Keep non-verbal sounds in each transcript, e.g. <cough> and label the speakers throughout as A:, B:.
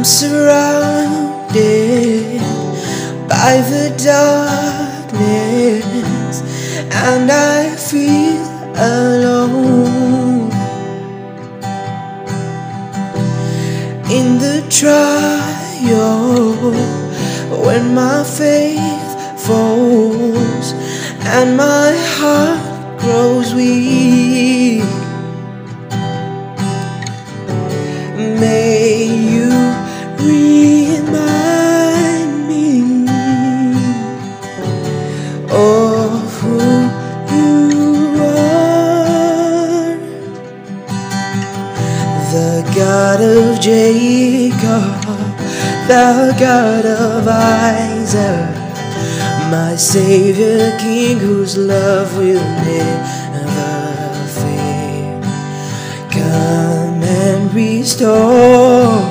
A: I'm surrounded Savior King, whose love will never fail. Come and restore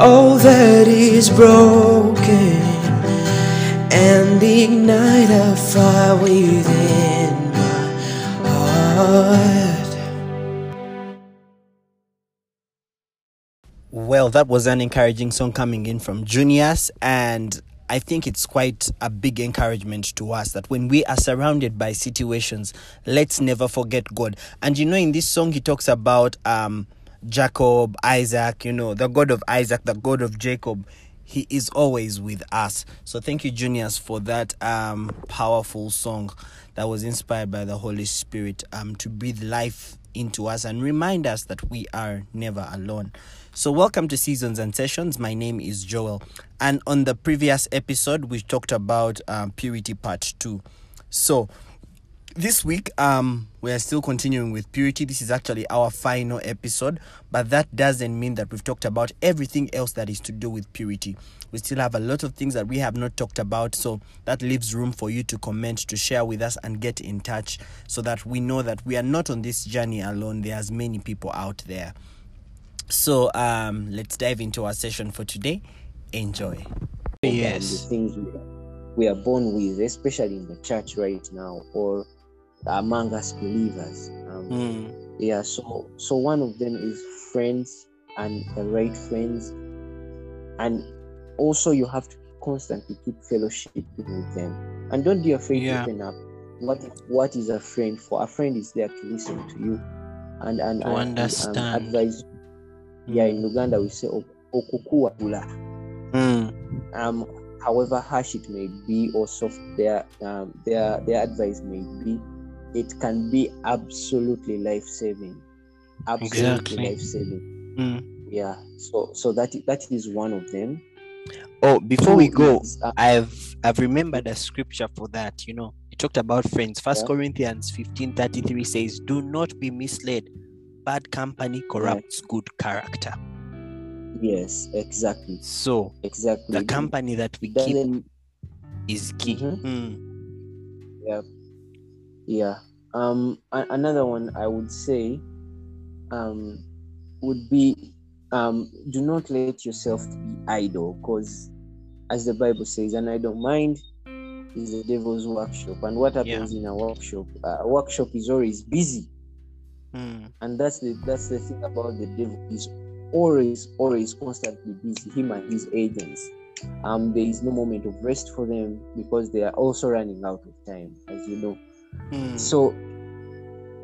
A: all that is broken and ignite a fire within my heart.
B: Well, that was an encouraging song coming in from Junius, and I think it's quite a big encouragement to us that when we are surrounded by situations, let's never forget God. And you know, in this song, he talks about um, Jacob, Isaac, you know, the God of Isaac, the God of Jacob. He is always with us. So thank you, Junius, for that um, powerful song that was inspired by the Holy Spirit um, to breathe life into us and remind us that we are never alone. So, welcome to Seasons and Sessions. My name is Joel, and on the previous episode, we talked about um, purity part two. So, this week, um, we are still continuing with purity. This is actually our final episode, but that doesn't mean that we've talked about everything else that is to do with purity. We still have a lot of things that we have not talked about, so that leaves room for you to comment, to share with us, and get in touch so that we know that we are not on this journey alone. There's many people out there. So, um, let's dive into our session for today. Enjoy.
C: and the things we are, we are born with, especially in the church right now or among us believers. Um,
B: Mm,
C: Yeah, so so one of them is friends and the right friends, and also you have to constantly keep fellowship with them, and don't be afraid
B: Yeah.
C: to open up. What what is a friend for? A friend is there to listen to you, and and,
B: To
C: and- and, um,
B: understand.
C: advise. Yeah, in Uganda we say "Ok- okukuwabula."
B: mm,
C: um, however harsh it may be or soft their um, their their advice may be, it can be absolutely life saving. Absolutely
B: Exactly.
C: life saving.
B: mm.
C: Yeah. So so that that is one of them.
B: Oh, before we go,
C: uh,
B: I've I've remembered a scripture for that. You know, you talked about friends. First
C: Yeah.
B: Corinthians fifteen thirty three says, "Do not be misled. Bad company corrupts good character."
C: yes, exactly,
B: So
C: exactly.
B: the company that we keep is key.
C: Mhm.
B: Mm,
C: yeah yeah um a- another one i would say um would be um do not let yourself be idle because as the bible says an idle mind is the devil's workshop and what happens in a workshop uh, a workshop is always busy
B: mm,
C: and that's the that's the thing about the devil. He's always always constantly busy him and his agents. Um there is no moment of rest for them because they are also running out of time as you know.
B: Mm.
C: so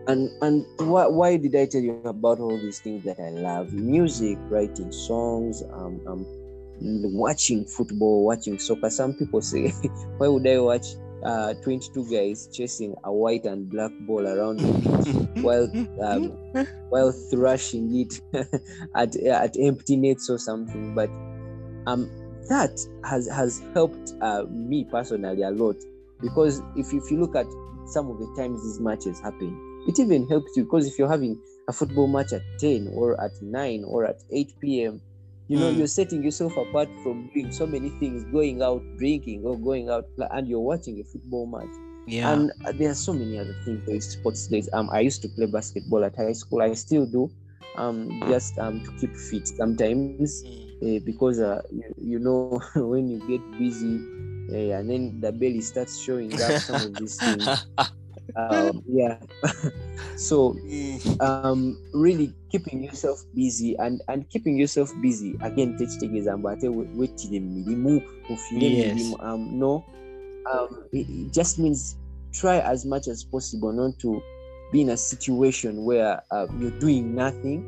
C: and and why, why did i tell you about all these things that i love? Music writing songs um, um watching football watching soccer. Some people say <laughs> why would i watch uh 22 guys chasing a white and black ball around the pitch <laughs> while um, while thrashing it <laughs> at at empty nets or something. But um that has has helped uh, me personally a lot because if, if you look at some of the times these matches happen it even helps you because if you're having a football match at 10 or at 9 or at 8 p.m you know
B: Mm.
C: you're setting yourself apart from doing so many things going out drinking or going out and you're watching a football match.
B: Yeah.
C: and there are so many other things sports days um i used to play basketball at high school. I still do. Um just um to keep fit sometimes uh, because uh, you, you know <laughs> when you get busy uh, and then the belly starts showing up some of these <laughs> things um, yeah <laughs> So
B: Mm.
C: um really keeping yourself busy and and keeping yourself busy again tekitegeeza mbu ate we- wettire mu mirimu ofiire
B: Yes.
C: mirimu um, no um, it, it just means try as much as possible not to be in a situation where uh, you're doing nothing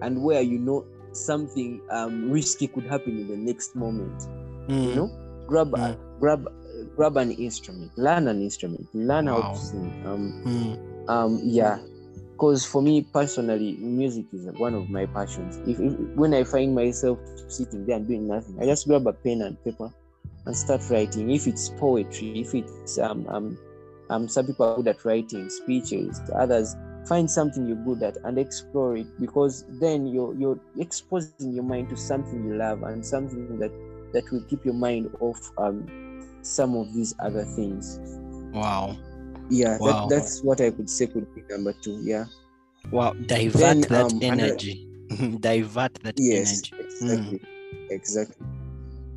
C: and where you know something um, risky could happen in the next moment
B: Mm.
C: you know grab
B: Mm.
C: grab grab an instrument learn an instrument learn how to sing um,
B: Mm.
C: um yeah. Because for me personally music is one of my passions. If, if when i find myself sitting there and doing nothing i just grab a pen and paper and start writing. If it's poetry if it's um um, um some people are good at writing speeches others find something you're good at and explore it because then you're you're exposing your mind to something you love and something that that will keep your mind off um some of these other things
B: Wow.
C: yeah
B: Wow.
C: that, that's what i could say could be number two yeah
B: Wow. Divert
C: Then,
B: that
C: um, another-
B: energy. <laughs> Divert that
C: yes
B: energy.
C: exactly exactly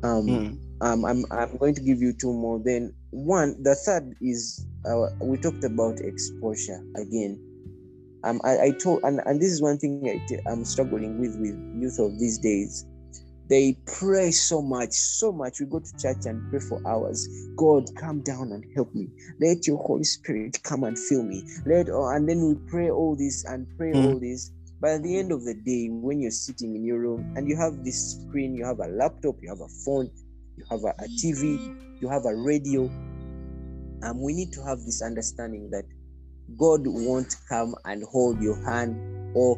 C: um
B: Mm.
C: um I'm, I'm going to give you two more then one the third is uh, we talked about exposure again um i, I told and, and this is one thing I t- i'm struggling with with youth of these days they pray so much so much. We go to church and pray for hours. God come down and help me. Let your holy spirit come and fill me. Let oh, and then we pray all this and pray
B: Mm.
C: all this. But at the end of the day when you're sitting in your room and you have this screen you have a laptop you have a phone you have a, a tv you have a radio um, we need to have this understanding that god won't come and hold your hand or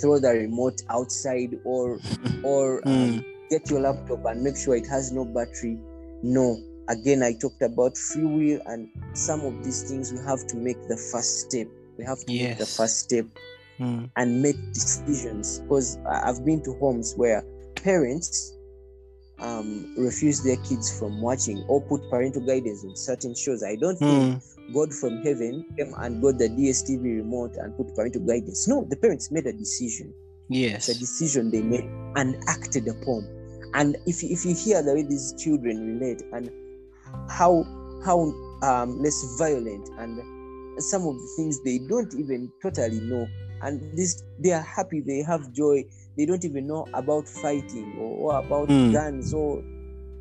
C: throw the remote outside or <laughs> or um,
B: Mm.
C: get your laptop and make sure it has no battery. No. Again i talked about free will and some of these things we have to make the first step. We have to make the first step
B: Mm.
C: and make decisions. Because I've been to homes where parents um, refuse their kids from watching or put parental guidance on certain shows. I don't think
B: Mm.
C: God from heaven came and got the DSTV remote and put parental guidance. No, the parents made a decision.
B: Yes.
C: It's a decision they made and acted upon. And if if you hear the way these children relate and how how um, less violent and some of the things they don't even totally know and this they are happy they have joy they don't even know about fighting or, or about
B: Mm.
C: guns or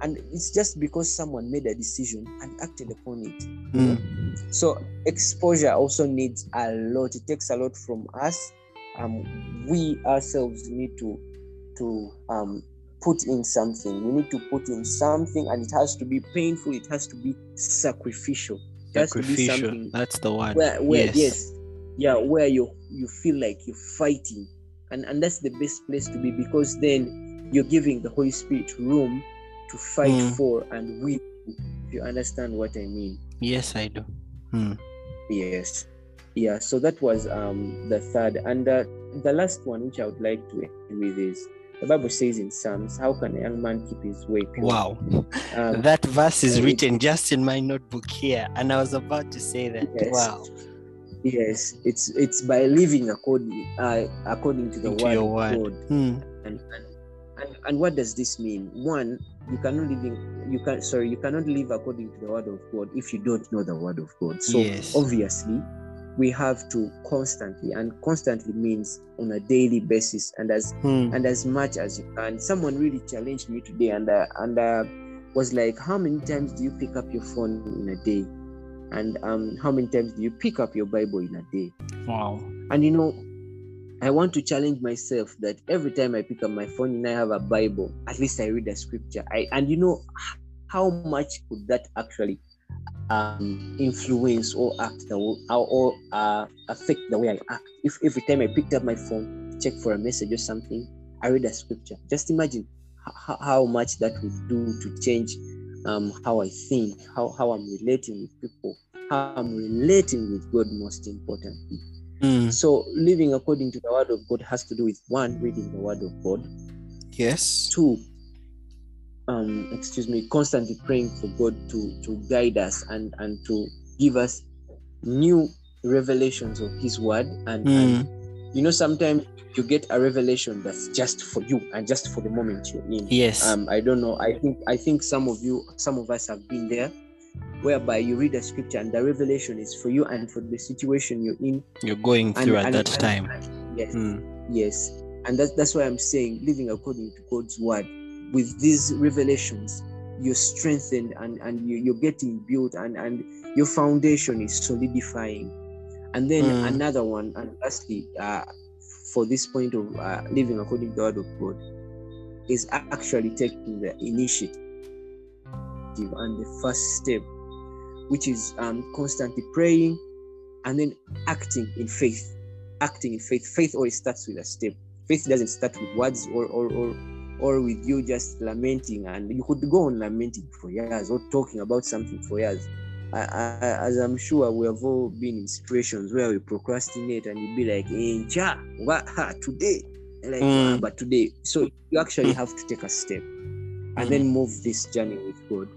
C: and it's just because someone made a decision and acted upon it
B: Mm.
C: so exposure also needs a lot it takes a lot from us um we ourselves need to to um put in something we need to put in something and it has to be painful it has to be sacrificial it has to be
B: Sacrificial. That's the word.
C: where, where
B: yes.
C: yes. Yeah where you you feel like you're fighting and and that's the best place to be because then you're giving the holy spirit room to fight
B: Mm.
C: for and with you, if you understand what i mean
B: Yes, I do. Mm.
C: yes yeah so that was um the third and uh, the last one which i would like to end with is the bible says in psalms how can a young man keep his way pure
B: Wow.
C: um, <laughs>
B: that verse is written just in my notebook here, and I was about to say that.
C: Yes.
B: Wow.
C: Yes it's it's by living according uh, according to the
B: Into
C: word
B: your
C: of god
B: Mm.
C: and, and and and what does this mean one you cannot live in you can sorry you cannot live according to the word of god if you don't know the word of god so
B: Yes.
C: obviously we have to constantly and constantly means on a daily basis and as
B: Mm.
C: and as much as you can someone really challenged me today and uh, and uh, was like how many times do you pick up your phone in a day and um how many times do you pick up your bible in a day
B: Wow.
C: and you know, I want to challenge myself that every time I pick up my phone and I have a Bible, at least I read a scripture. I and you know how much could that actually um, influence or act the or, or uh, affect the way I act? If every time I picked up my phone, check for a message or something, I read a scripture. Just imagine how, how much that would do to change um, how I think, how, how I'm relating with people, how I'm relating with God, most importantly.
B: Mm.
C: So living according to the word of God has to do with one, reading the word of God,
B: Yes.
C: two, um, excuse me, constantly praying for God to to guide us and and to give us new revelations of His word. And, and
B: Mm.
C: You know, sometimes you get a revelation that's just for you and just for the moment you're in.
B: Yes.
C: Um, I don't know. I think I think some of you, some of us have been there. whereby you read a scripture and the revelation is for you and for the situation you're in.
B: You're going
C: And-
B: through at
C: and-
B: that
C: and-
B: time.
C: Yes,
B: Mm.
C: yes. And that's that's why I'm saying living according to God's word. With these revelations, you're strengthened and, and you, you're getting built and, and your foundation is solidifying. And then
B: Mm.
C: another one, and lastly, uh, for this point of uh, living according to the word of God, is actually taking the initiative and the first step, which is um, constantly praying and then acting in faith. Acting in faith. Faith always starts with a step. Faith doesn't start with words or or or, or with you just lamenting, and you could go on lamenting for years or talking about something for years. I, I, as I'm sure we have all been in situations where we procrastinate and you be like, eh, cha, what, ha, today, And like,
B: Mm.
C: "Ah, but today. So you actually have to take a step and then move this journey with God.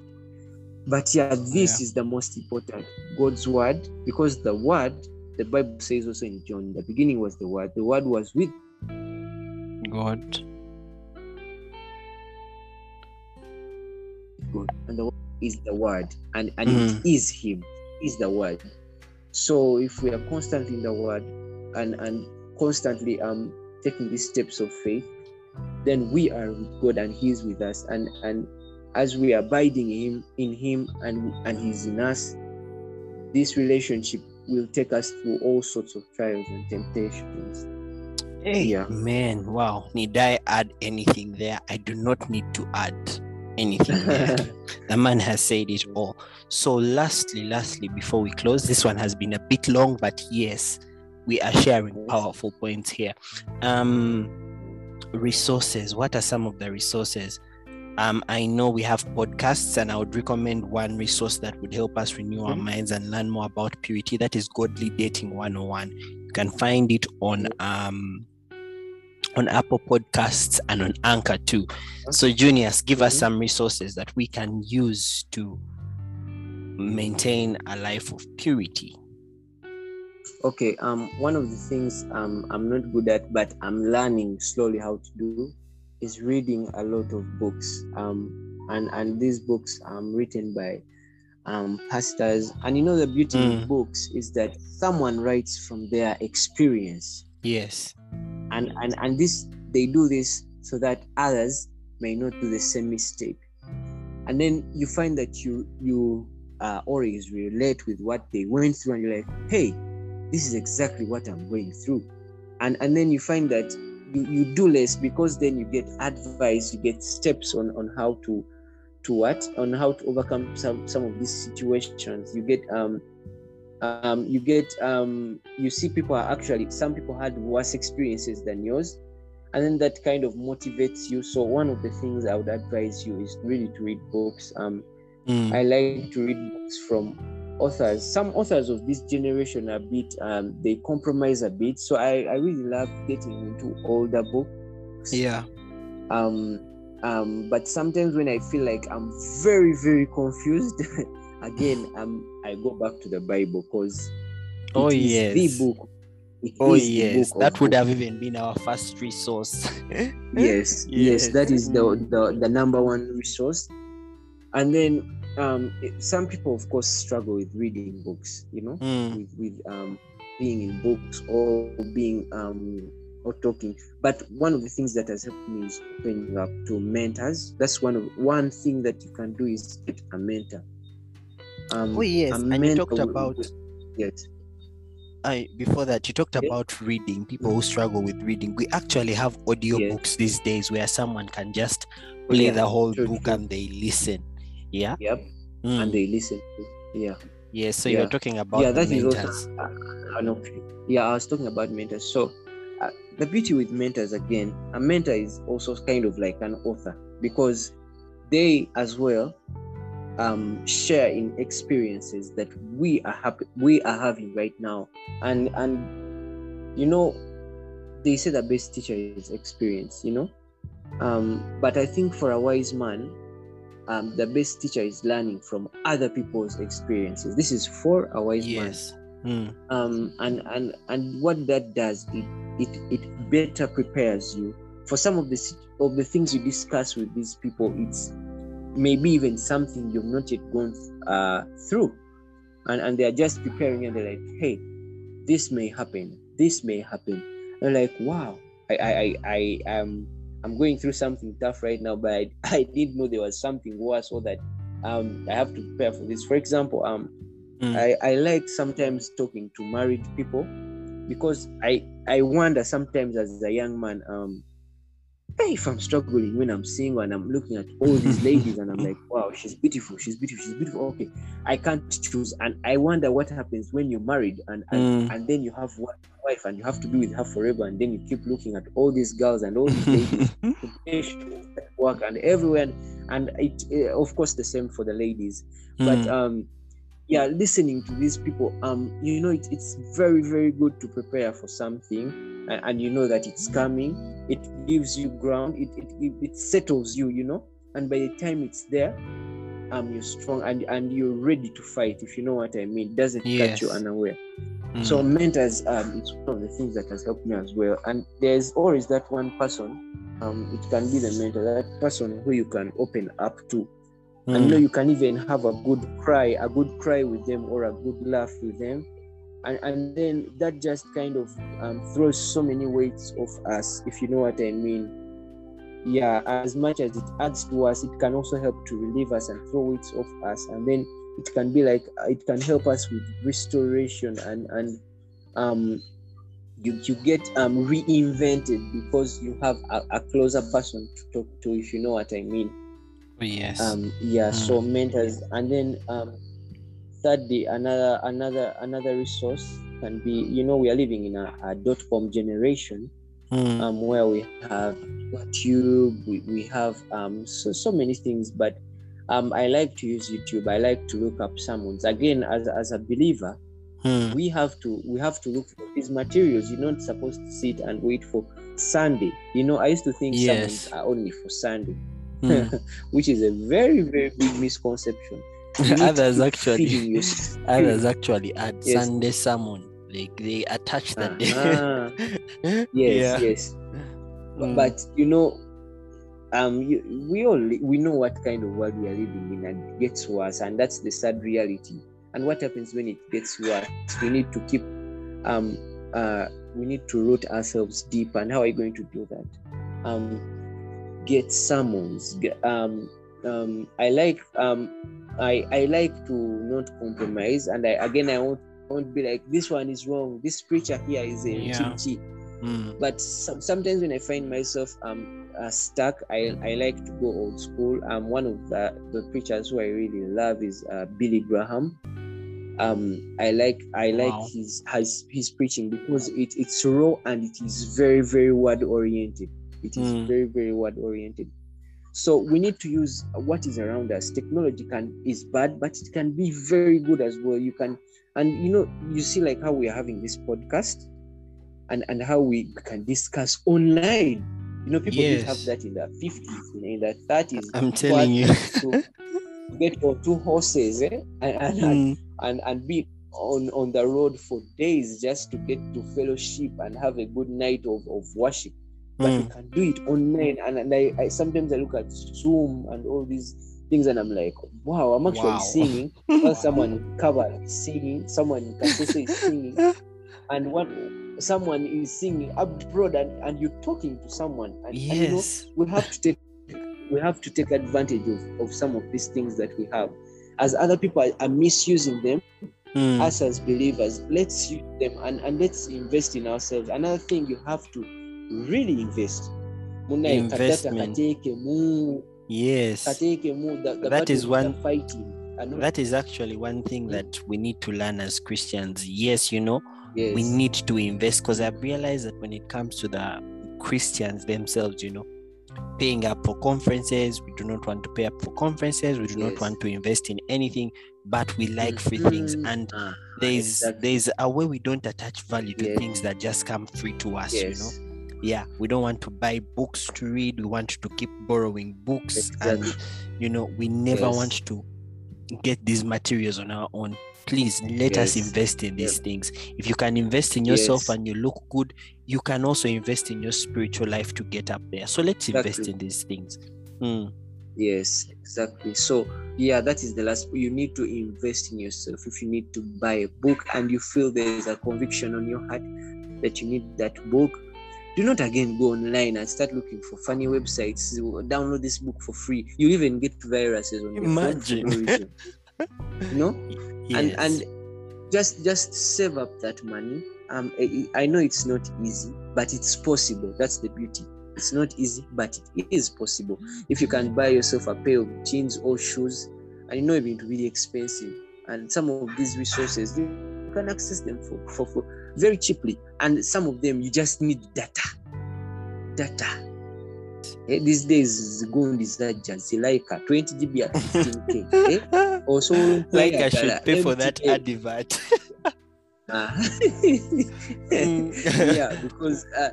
C: But yeah, this
B: Yeah.
C: is the most important God's word because the word, the Bible says also in John, the beginning was the word, the word was with
B: God.
C: God, and the is the word, and, and
B: Mhm.
C: it is Him, is the word. So if we are constantly in the word and and constantly um taking these steps of faith, then we are with God and He is with us. And and as we are abiding in Him, in Him, and and He's in us, this relationship will take us through all sorts of trials and temptations.
B: Man, wow. Need I add anything there? I do not need to add anything <laughs> the man has said it all. So, lastly, lastly, before we close, this one has been a bit long, but yes, we are sharing powerful points here. Um, resources. What are some of the resources? Um, I know we have podcasts, and I would recommend one resource that would help us renew our
C: Mhm.
B: minds and learn more about purity. That is Godly Dating 101. You can find it on um, on Apple Podcasts and on Anchor too. So, Juniors, give us
C: Mhm.
B: some resources that we can use to maintain a life of purity.
C: okay um one of the things um i'm not good at but i'm learning slowly how to do is reading a lot of books um and and these books um written by um pastors and you know the beauty
B: Mm.
C: of books is that someone writes from their experience
B: Yes.
C: And and and this they do this so that others may not do the same mistake. And then you find that you you uh, always relate with what they went through and you're like hey this is exactly what i'm going through. And and then you find that you, you do less because then you get advice you get steps on on how to to what on how to overcome some some of these situations. You get um um you get um you see people are actually some people had worse experiences than yours and then that kind of motivates you so one of the things i would advise you is really to read books um
B: Mm.
C: I like to read books from authors. Some authors of this generation are a bit um, they compromise a bit. So I, I really love getting into older books.
B: Yeah.
C: Um um but sometimes when I feel like I'm very, very confused, <laughs> again um I go back to the Bible because
B: Oh,
C: the
B: yes.
C: book. It
B: Oh,
C: is the
B: yes.
C: book
B: That would have even been our first resource. <laughs>
C: yes, yes,
B: Yes.
C: that is the,
B: Mm.
C: the the number one resource. And then um, some people, of course, struggle with reading books. You know,
B: Mm.
C: with with um, being in books or being um, or talking. But one of the things that has helped me is opening up to mentors. That's one of one thing that you can do is get a mentor. Um,
B: Oh, yes. And you talked about
C: yes,
B: I before that you talked
C: Yeah.
B: about reading people who struggle with reading we actually have audio
C: Yes.
B: books these days where someone can just play
C: Yeah,
B: the whole
C: true,
B: book
C: true.
B: and they listen yeah
C: yep,
B: Mm.
C: and they listen. Yeah.
B: yes so
C: yeah.
B: you're talking about
C: yeah, that is
B: mentors
C: also uh, an option. Yeah, I was talking about mentors. So, uh, the beauty with mentors again, a mentor is also kind of like an author because they as well um, share in experiences that we are happy we are having right now, and and you know, they say the best teacher is experience. You know, um, but I think for a wise man, um, the best teacher is learning from other people's experiences. This is for a wise man
B: yes Mm.
C: um, and and and what that does it it it better prepares you for some of the of the things you discuss with these people it's maybe even something you've not yet gone uh, through. And, and they're just preparing and they're like hey this may happen. This may happen. And like wow. I i i, I am i'm going through something tough right now but i, <laughs> I didn't know there was something worse or that um i have to prepare for this. For example um
B: Mm.
C: I, I like sometimes talking to married people because I I wonder sometimes as a young man um if I'm struggling when I'm single and I'm looking at all these ladies and I'm like <laughs> wow she's beautiful she's beautiful she's beautiful okay I can't choose and I wonder what happens when you're married and and,
B: Mm.
C: and then you have one wife and you have to be with her forever and then you keep looking at all these girls and all these ladies <laughs> work and everywhere and it eh, of course the same for the ladies but
B: Mm.
C: um yeah listening to these people um you know it, it's very very good to prepare for something and, and you know that it's coming. It gives you ground. It, it it it settles you you know and by the time it's there um you're strong and and you're ready to fight if you know what i mean. Doesn't catch you unaware.
B: Mm.
C: so mentors um it's one of the things that has helped me as well. And there's always that one person um it can be the mentor that person who you can open up to and you know
B: Mm.
C: you can even have a good cry a good cry with them or a good laugh with them. And and then that just kind of um, throws so many weights off us if you know what i mean. Yeah as much as it adds to us it can also help to relieve us and throw weights off us. And then it can be like it can help us with restoration and and um you, you get um reinvented because you have a, a closer person to talk to if you know what i mean
B: yes.
C: um yeah
B: Mm.
C: so mentors and then um thirdly another another another resource can be you know we are living in a, a dot-com generation
B: Mm.
C: um where we have youtube we, we have um so so many things but um i like to use youtube i like to look up sermons again as, as a believer
B: Mm.
C: we have to we have to look for these materials you're not supposed to sit and wait for sunday you know i used to think
B: Yes.
C: sermons are only for sunday
B: Mm. <laughs>
C: which is a very very big misconception <laughs>
B: others actually
C: feeding your spirit. <laughs>
B: others actually add
C: Yes.
B: Sunday sermon. Like they attach that.
C: Uh-huh. yes
B: Yeah.
C: yes
B: Mm.
C: but you know um you, we all we know what kind of world we are living in and it gets worse and that's the sad reality and what happens when it gets worse we need to keep um uh we need to root ourselves deep and how are you going to do that um get sermons um um i like um i i like to not compromise and i again i won't won't be like this one is wrong this preacher here is a
B: Yeah. Mm.
C: but some, sometimes when I find myself um uh, stuck, I, I like to go old school. Um, one of the, the preachers who I really love is uh, Billy Graham. Um, I like I like
B: Wow.
C: his his his preaching because it, it's raw and it is very very word oriented. It is
B: Mm.
C: very very word oriented. So we need to use what is around us. Technology can is bad, but it can be very good as well. You can and you know you see like how we are having this podcast and and how we can discuss online you know people didn't have that in the 50s in the 30s
B: I'm telling you.
C: to get on two horses eh? and, and, and,
B: Mm.
C: and and be on on the road for days just to get to fellowship and have a good night of, of worship but
B: Mm.
C: can do it online and, and I, I sometimes i look at zoom and all these things and i'm like wow i'm actually
B: Wow.
C: singing <laughs> while someone cover is singing someone in Kasese is singing <laughs> and one someone is singing abroad and, and you're talking to someone and, and you know
B: Yes.
C: we have to take we have to take advantage of, of some of these things that we have as other people are, are misusing them
B: Mm.
C: us as believers let's use them and, and let's invest in ourselves another thing you have to really invest
B: Investment. Yes.
C: the, the
B: That is
C: battles we are
B: one-
C: fighting
B: That is actually one thing that we need to learn as Christians. Yes, you know,
C: yes.
B: we need to invest because I've realized that when it comes to the Christians themselves, you know, paying up for conferences, we do not want to pay up for conferences, we do not want to invest in anything, but we like free things.
C: Mhm.
B: And
C: Ah,
B: there's
C: exactly.
B: there's a way we don't attach value to
C: Yes.
B: things that just come free to us, you know.
C: Yes
B: Yeah, we don't want to buy books to read, we want to keep borrowing books and you know we never
C: Yes.
B: want to get these materials on our own please let us invest in these
C: Yep.
B: things if you can invest in yourself
C: Yes.
B: and you look good you can also invest in your spiritual life to get up there so let's invest in these things Mm,
C: Yes, exactly. So yeah, that is the last. You need to invest in yourself. If you need to buy a book and you feel there is a conviction on your heart that you need that book, do not again go online and start looking for funny websites. Download this book for free. You even get viruses on your phone
B: Imagine.
C: you know,
B: Yes.
C: and and just just save up that money. Um, I, I know it's not easy, but it's possible. That's the beauty. It's not easy, but it is possible. If you can buy yourself a pair of jeans or shoes, and you know it's going to be expensive, and some of these resources can access them for, for, for very cheaply, and some of them you just need data. Data. Eh, these days gundi zajja zilaika 20 gb at 15k eh? <laughs> osobola
B: like I should pay for that advert. <laughs>
C: Ah.
B: Mm. <laughs>
C: yeah, because uh,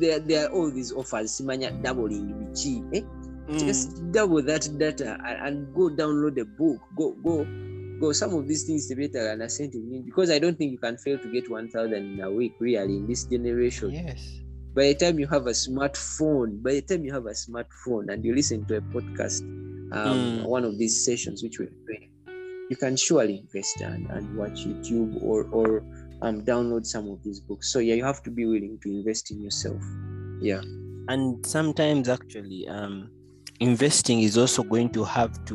C: there, there are all these offers. Simanya doubling biki, eh?
B: Mm.
C: Just double that data and, and go download a book. Go, go, go. Some of these things the better and sent to me because I don't think you can fail to get one thousand in a week. Really, in this generation,
B: Yes.
C: by the time you have a smartphone, by the time you have a smartphone and you listen to a podcast, um,
B: Mm.
C: one of these sessions which we're doing, you can surely invest and, and watch YouTube or or um, download some of these books. So yeah, you have to be willing to invest in yourself. Yeah.
B: and sometimes actually um investing is also going to have to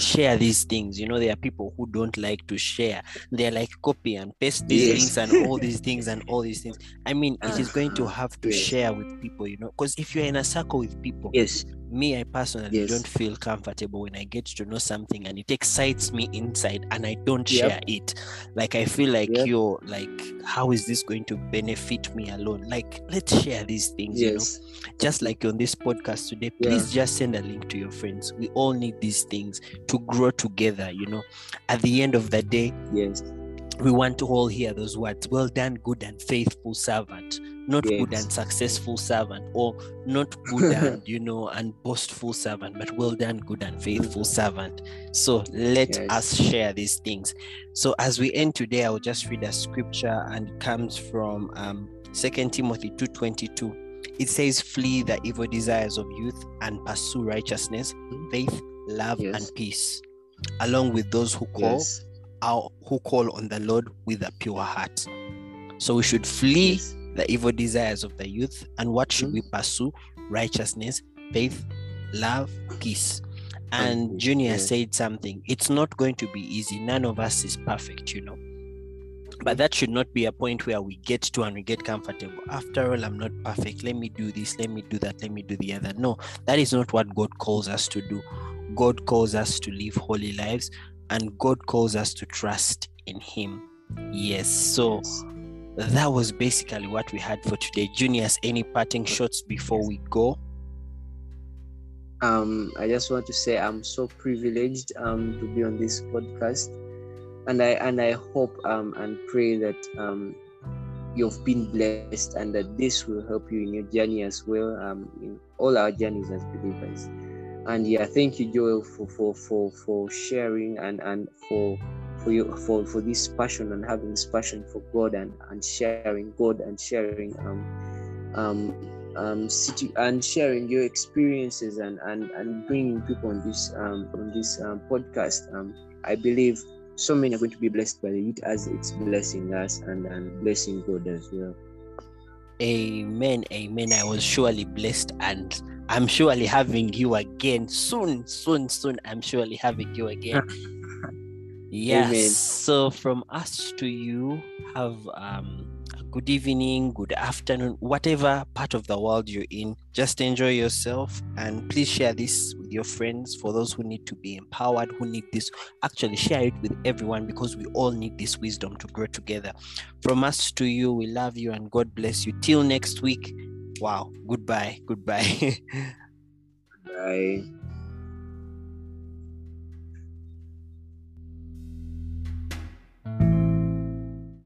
B: share these things you know there are people who don't like to share they're like copy and paste these
C: Yes.
B: links and all these things and all these things i mean it is going to
C: Uh-huh.
B: have to
C: Yes.
B: share with people you know because if you're in a circle with people
C: Yes.
B: Me i personally
C: Yes.
B: don't feel comfortable when i get to know something and it excites me inside and i don't
C: Yep.
B: share it like i feel like
C: Yep.
B: you're like how is this going to benefit me alone like let's share these things you know just like on this podcast today please just send a link to your friends we all need these things to grow together you know at the end of the day
C: Yes.
B: We want to all hear those words well done good and faithful servant not good and successful servant or not <laughs> good and you know and boastful servant but well done good and faithful servant so let
C: Yes.
B: us share these things so as we end today i'll just read a scripture and it comes from um 2 timothy 2.22 it says flee the evil desires of youth and pursue righteousness faith love
C: Yes.
B: and peace along with those who call
C: Yes.
B: Our, who call on the Lord with a pure heart. So we should flee
C: Yes.
B: the evil desires of the youth. And what should
C: Mhm.
B: we pursue? Righteousness, faith, love, peace. And Junior
C: yes.
B: said something. It's not going to be easy. None of us is perfect, you know. But that should not be a point where we get to and we get comfortable. After all, I'm not perfect. Let me do this, let me do that, let me do the other. No, that is not what God calls us to do. God calls us to live holy lives and God calls us to trust in Him. Yes. So that was basically what we had for today. Juniors, any parting shots before we go?
C: um, I just want to say I'm so privileged um, to be on this podcast, and I and I hope um, and pray that um, you've been blessed and that this will help you in your journey as well, um, in all our journeys as believers. And yeah, thank you, Joel, for for for for sharing and and for for you for for this passion and having this passion for God and and sharing God and sharing um um um and sharing your experiences and and and bringing people on this um on this um, podcast um i believe so many are going to be blessed by it as it's blessing us and and blessing god as well
B: Amen. Amen. I was surely blessed and I'm surely having you again soon, soon, soon. I'm surely having you again. <laughs> yes.
C: Amen.
B: So from us to you, have um a good evening, good afternoon, whatever part of the world you're in. Just enjoy yourself and please share this with your friends for those who need to be empowered, who need this. Actually, share it with everyone because we all need this wisdom to grow together. From us to you, we love you and God bless you. Till next week. Wow. Goodbye. Goodbye. <laughs>
C: bye